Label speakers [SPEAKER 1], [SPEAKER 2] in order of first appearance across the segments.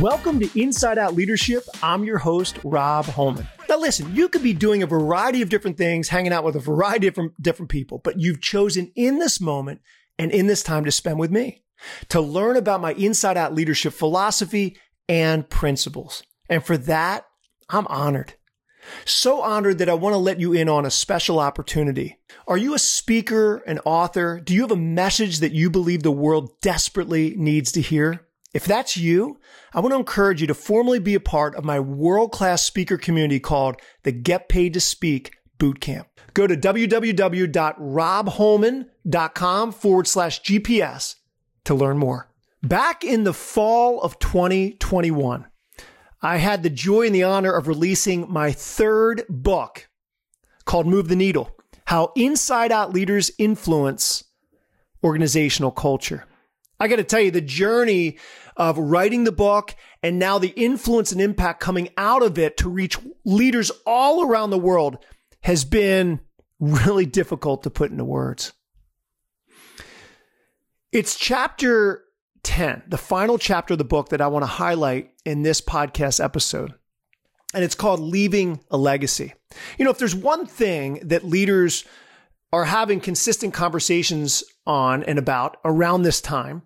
[SPEAKER 1] Welcome to Inside Out Leadership. I'm your host, Rob Holman. Now, listen, you could be doing a variety of different things, hanging out with a variety of different, people, but you've chosen in this moment and in this time to spend with me to learn about my Inside Out Leadership philosophy and principles. And for that, I'm honored. So honored that I want to let you in on a special opportunity. Are you a speaker, an author? Do you have a message that you believe the world desperately needs to hear? If that's you, I want to encourage you to formally be a part of my world-class speaker community called the Get Paid to Speak Bootcamp. Go to www.robholman.com forward slash GPS to learn more. Back in the fall of 2021, I had the joy and the honor of releasing my third book called Move the Needle How Inside Out Leaders Influence Organizational Culture. I got to tell you, the journey of writing the book and now the influence and impact coming out of it to reach leaders all around the world has been really difficult to put into words. It's chapter 10, the final chapter of the book that I want to highlight in this podcast episode. And it's called Leaving a Legacy. You know, if there's one thing that leaders are having consistent conversations on and about around this time,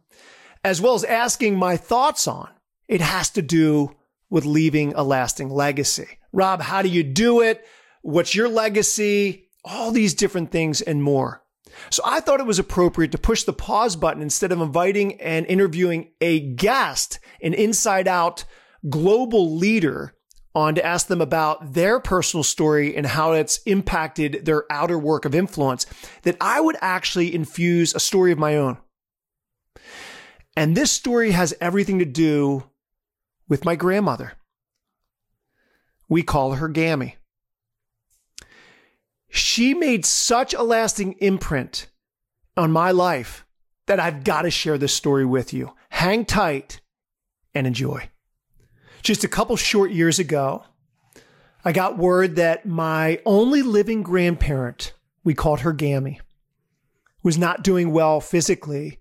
[SPEAKER 1] as well as asking my thoughts on, it has to do with leaving a lasting legacy. Rob, how do you do it? What's your legacy? All these different things and more. So I thought it was appropriate to push the pause button instead of inviting and interviewing a guest, an inside out global leader on to ask them about their personal story and how it's impacted their outer work of influence, that I would actually infuse a story of my own. And this story has everything to do with my grandmother. We call her Gammy. She made such a lasting imprint on my life that I've got to share this story with you. Hang tight and enjoy. Just a couple short years ago, I got word that my only living grandparent, we called her Gammy, was not doing well physically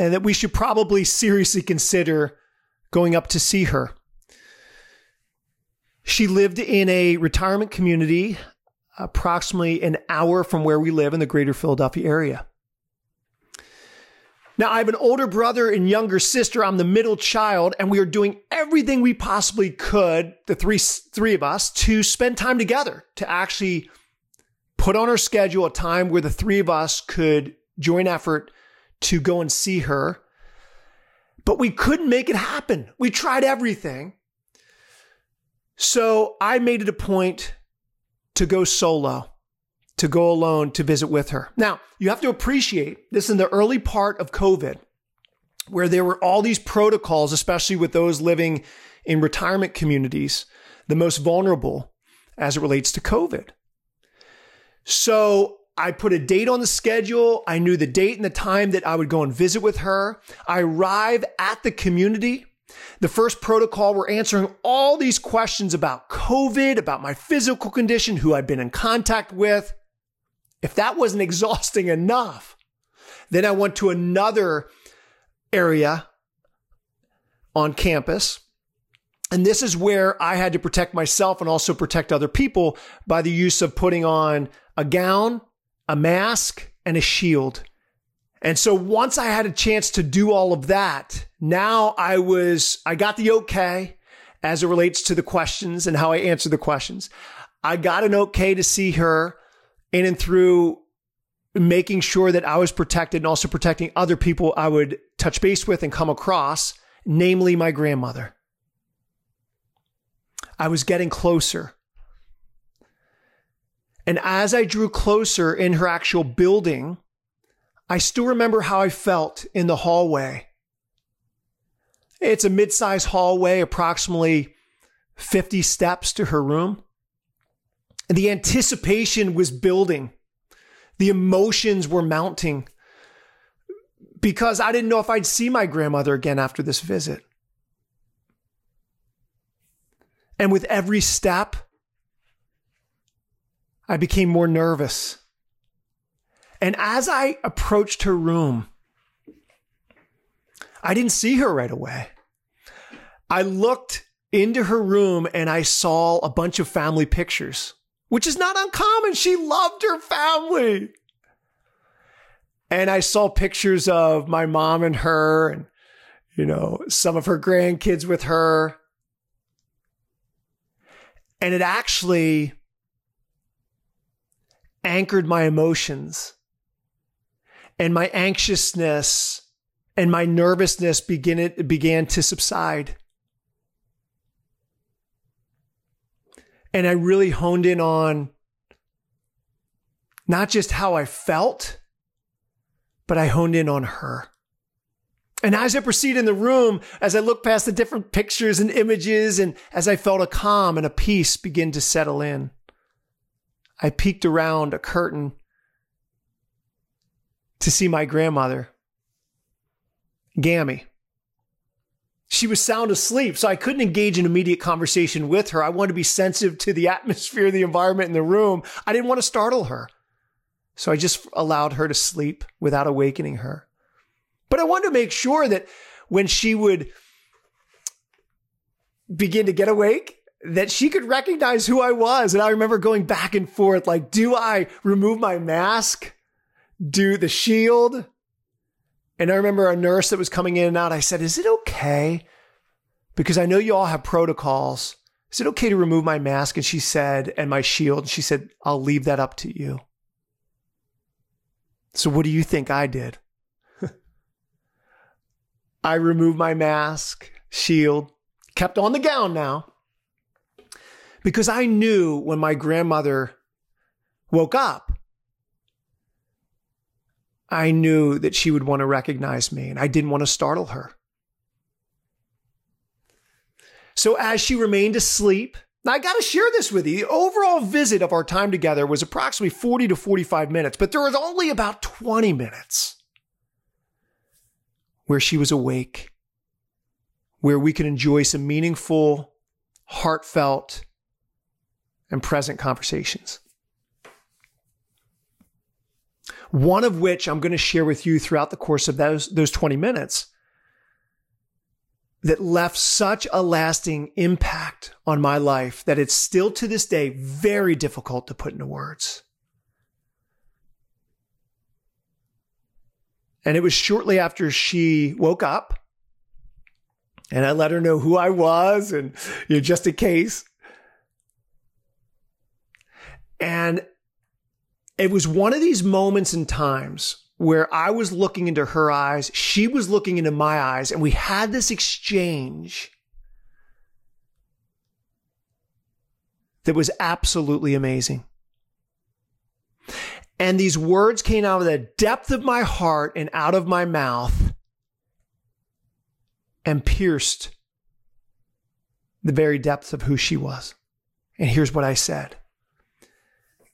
[SPEAKER 1] and that we should probably seriously consider going up to see her. She lived in a retirement community approximately an hour from where we live in the greater Philadelphia area. Now, I have an older brother and younger sister. I'm the middle child, and we are doing everything we possibly could, the three, three of us, to spend time together, to actually put on our schedule a time where the three of us could join effort to go and see her. But we couldn't make it happen. We tried everything. So I made it a point to go solo, to go alone to visit with her. Now, you have to appreciate this in the early part of COVID, where there were all these protocols, especially with those living in retirement communities, the most vulnerable as it relates to COVID. So I put a date on the schedule. I knew the date and the time that I would go and visit with her. I arrive at the community the first protocol, we're answering all these questions about COVID, about my physical condition, who I've been in contact with. If that wasn't exhausting enough, then I went to another area on campus. And this is where I had to protect myself and also protect other people by the use of putting on a gown, a mask, and a shield. And so once I had a chance to do all of that, now I was, I got the okay as it relates to the questions and how I answer the questions. I got an okay to see her in and through making sure that I was protected and also protecting other people I would touch base with and come across, namely my grandmother. I was getting closer. And as I drew closer in her actual building, I still remember how I felt in the hallway. It's a mid sized hallway, approximately 50 steps to her room. And the anticipation was building. The emotions were mounting because I didn't know if I'd see my grandmother again after this visit. And with every step, I became more nervous. And as I approached her room, I didn't see her right away. I looked into her room and I saw a bunch of family pictures, which is not uncommon. She loved her family. And I saw pictures of my mom and her and, you know, some of her grandkids with her. And it actually anchored my emotions and my anxiousness and my nervousness begin, began to subside. And I really honed in on not just how I felt, but I honed in on her. And as I proceed in the room, as I look past the different pictures and images, and as I felt a calm and a peace begin to settle in, I peeked around a curtain to see my grandmother, Gammy. She was sound asleep, so I couldn't engage in immediate conversation with her. I wanted to be sensitive to the atmosphere, the environment in the room. I didn't want to startle her. So I just allowed her to sleep without awakening her. But I wanted to make sure that when she would begin to get awake, that she could recognize who I was. And I remember going back and forth like, do I remove my mask? Do the shield? And I remember a nurse that was coming in and out. I said, Is it okay? Because I know you all have protocols. Is it okay to remove my mask? And she said, and my shield. And she said, I'll leave that up to you. So what do you think I did? I removed my mask, shield, kept on the gown now. Because I knew when my grandmother woke up, I knew that she would want to recognize me and I didn't want to startle her. So as she remained asleep, now I got to share this with you. The overall visit of our time together was approximately 40 to 45 minutes, but there was only about 20 minutes where she was awake, where we could enjoy some meaningful, heartfelt, and present conversations one of which I'm going to share with you throughout the course of those, those 20 minutes that left such a lasting impact on my life that it's still to this day very difficult to put into words. And it was shortly after she woke up and I let her know who I was and you know, just in case. And it was one of these moments in times where I was looking into her eyes, she was looking into my eyes, and we had this exchange that was absolutely amazing. And these words came out of the depth of my heart and out of my mouth and pierced the very depths of who she was. And here's what I said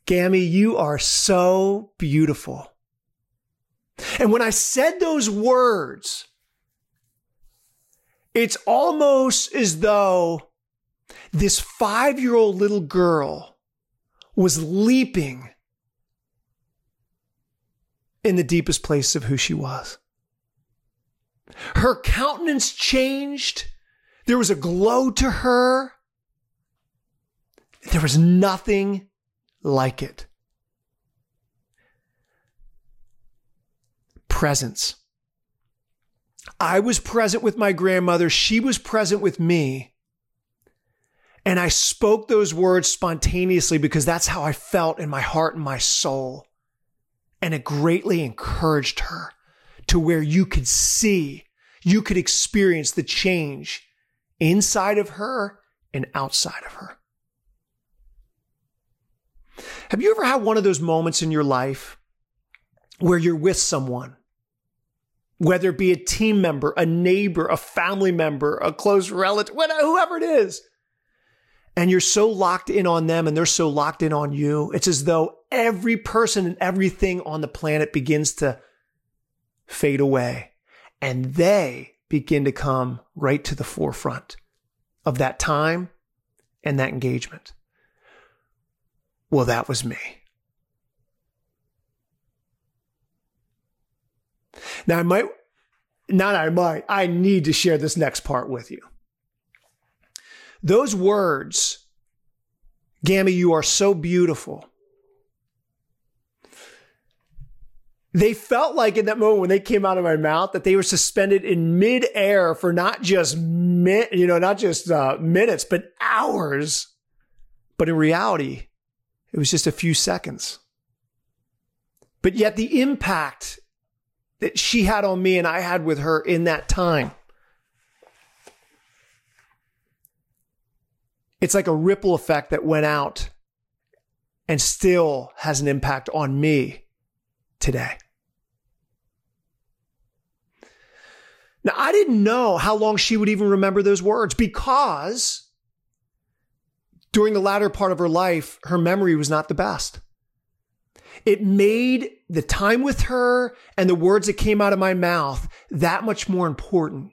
[SPEAKER 1] Gammy, you are so beautiful. And when I said those words, it's almost as though this five year old little girl was leaping in the deepest place of who she was. Her countenance changed. There was a glow to her. There was nothing like it. Presence. I was present with my grandmother. She was present with me. And I spoke those words spontaneously because that's how I felt in my heart and my soul. And it greatly encouraged her to where you could see, you could experience the change inside of her and outside of her. Have you ever had one of those moments in your life where you're with someone, whether it be a team member, a neighbor, a family member, a close relative, whoever it is, and you're so locked in on them and they're so locked in on you? It's as though every person and everything on the planet begins to fade away and they begin to come right to the forefront of that time and that engagement. Well, that was me. Now, I might, not I might, I need to share this next part with you. those words, Gammy, you are so beautiful. They felt like in that moment when they came out of my mouth that they were suspended in midair for not just mi- you know not just uh, minutes but hours. But in reality, it was just a few seconds. But yet the impact that she had on me and I had with her in that time. It's like a ripple effect that went out and still has an impact on me today. Now, I didn't know how long she would even remember those words because during the latter part of her life, her memory was not the best. It made the time with her and the words that came out of my mouth that much more important.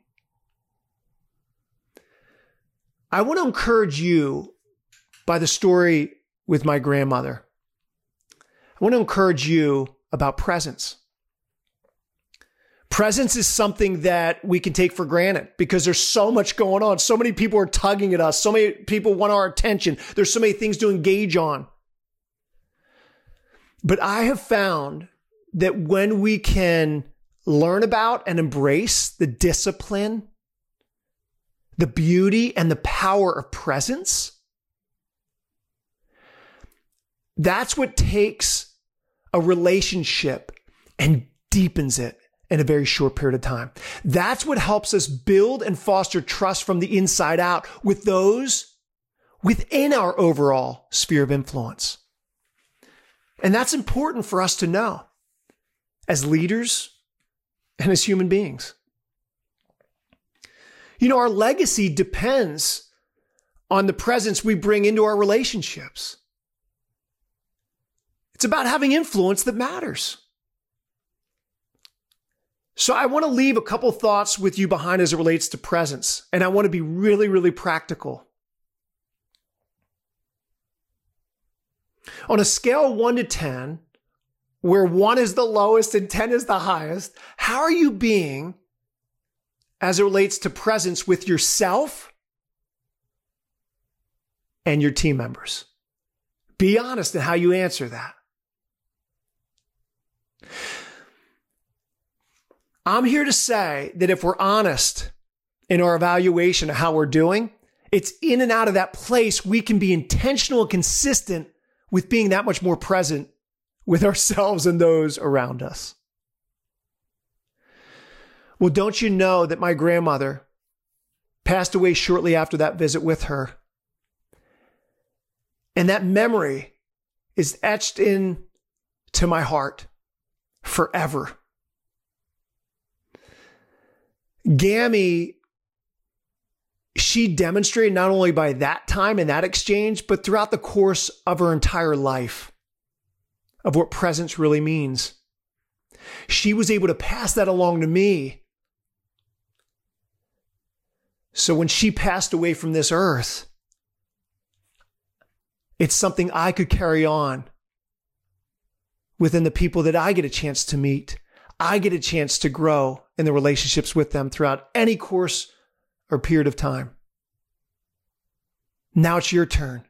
[SPEAKER 1] I want to encourage you by the story with my grandmother. I want to encourage you about presence. Presence is something that we can take for granted because there's so much going on. So many people are tugging at us. So many people want our attention. There's so many things to engage on. But I have found that when we can learn about and embrace the discipline, the beauty and the power of presence, that's what takes a relationship and deepens it in a very short period of time. That's what helps us build and foster trust from the inside out with those within our overall sphere of influence. And that's important for us to know as leaders and as human beings. You know, our legacy depends on the presence we bring into our relationships. It's about having influence that matters. So I want to leave a couple thoughts with you behind as it relates to presence. And I want to be really, really practical. On a scale one to 10, where one is the lowest and 10 is the highest, how are you being as it relates to presence with yourself and your team members? Be honest in how you answer that. I'm here to say that if we're honest in our evaluation of how we're doing, it's in and out of that place we can be intentional and consistent with being that much more present with ourselves and those around us. Well, don't you know that my grandmother passed away shortly after that visit with her? And that memory is etched in to my heart forever. Gammy, she demonstrated not only by that time and that exchange, but throughout the course of her entire life of what presence really means. She was able to pass that along to me. So when she passed away from this earth, it's something I could carry on within the people that I get a chance to meet. I get a chance to grow in the relationships with them throughout any course or period of time. Now it's your turn.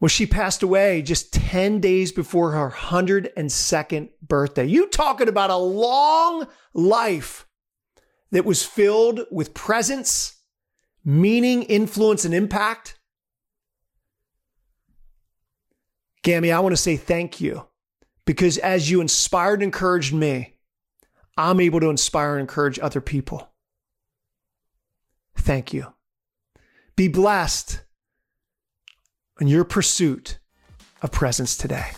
[SPEAKER 1] Well, she passed away just 10 days before her 102nd birthday. You talking about a long life that was filled with presence, meaning, influence, and impact. Gammy, I want to say thank you because as you inspired and encouraged me, I'm able to inspire and encourage other people. Thank you. Be blessed in your pursuit of presence today.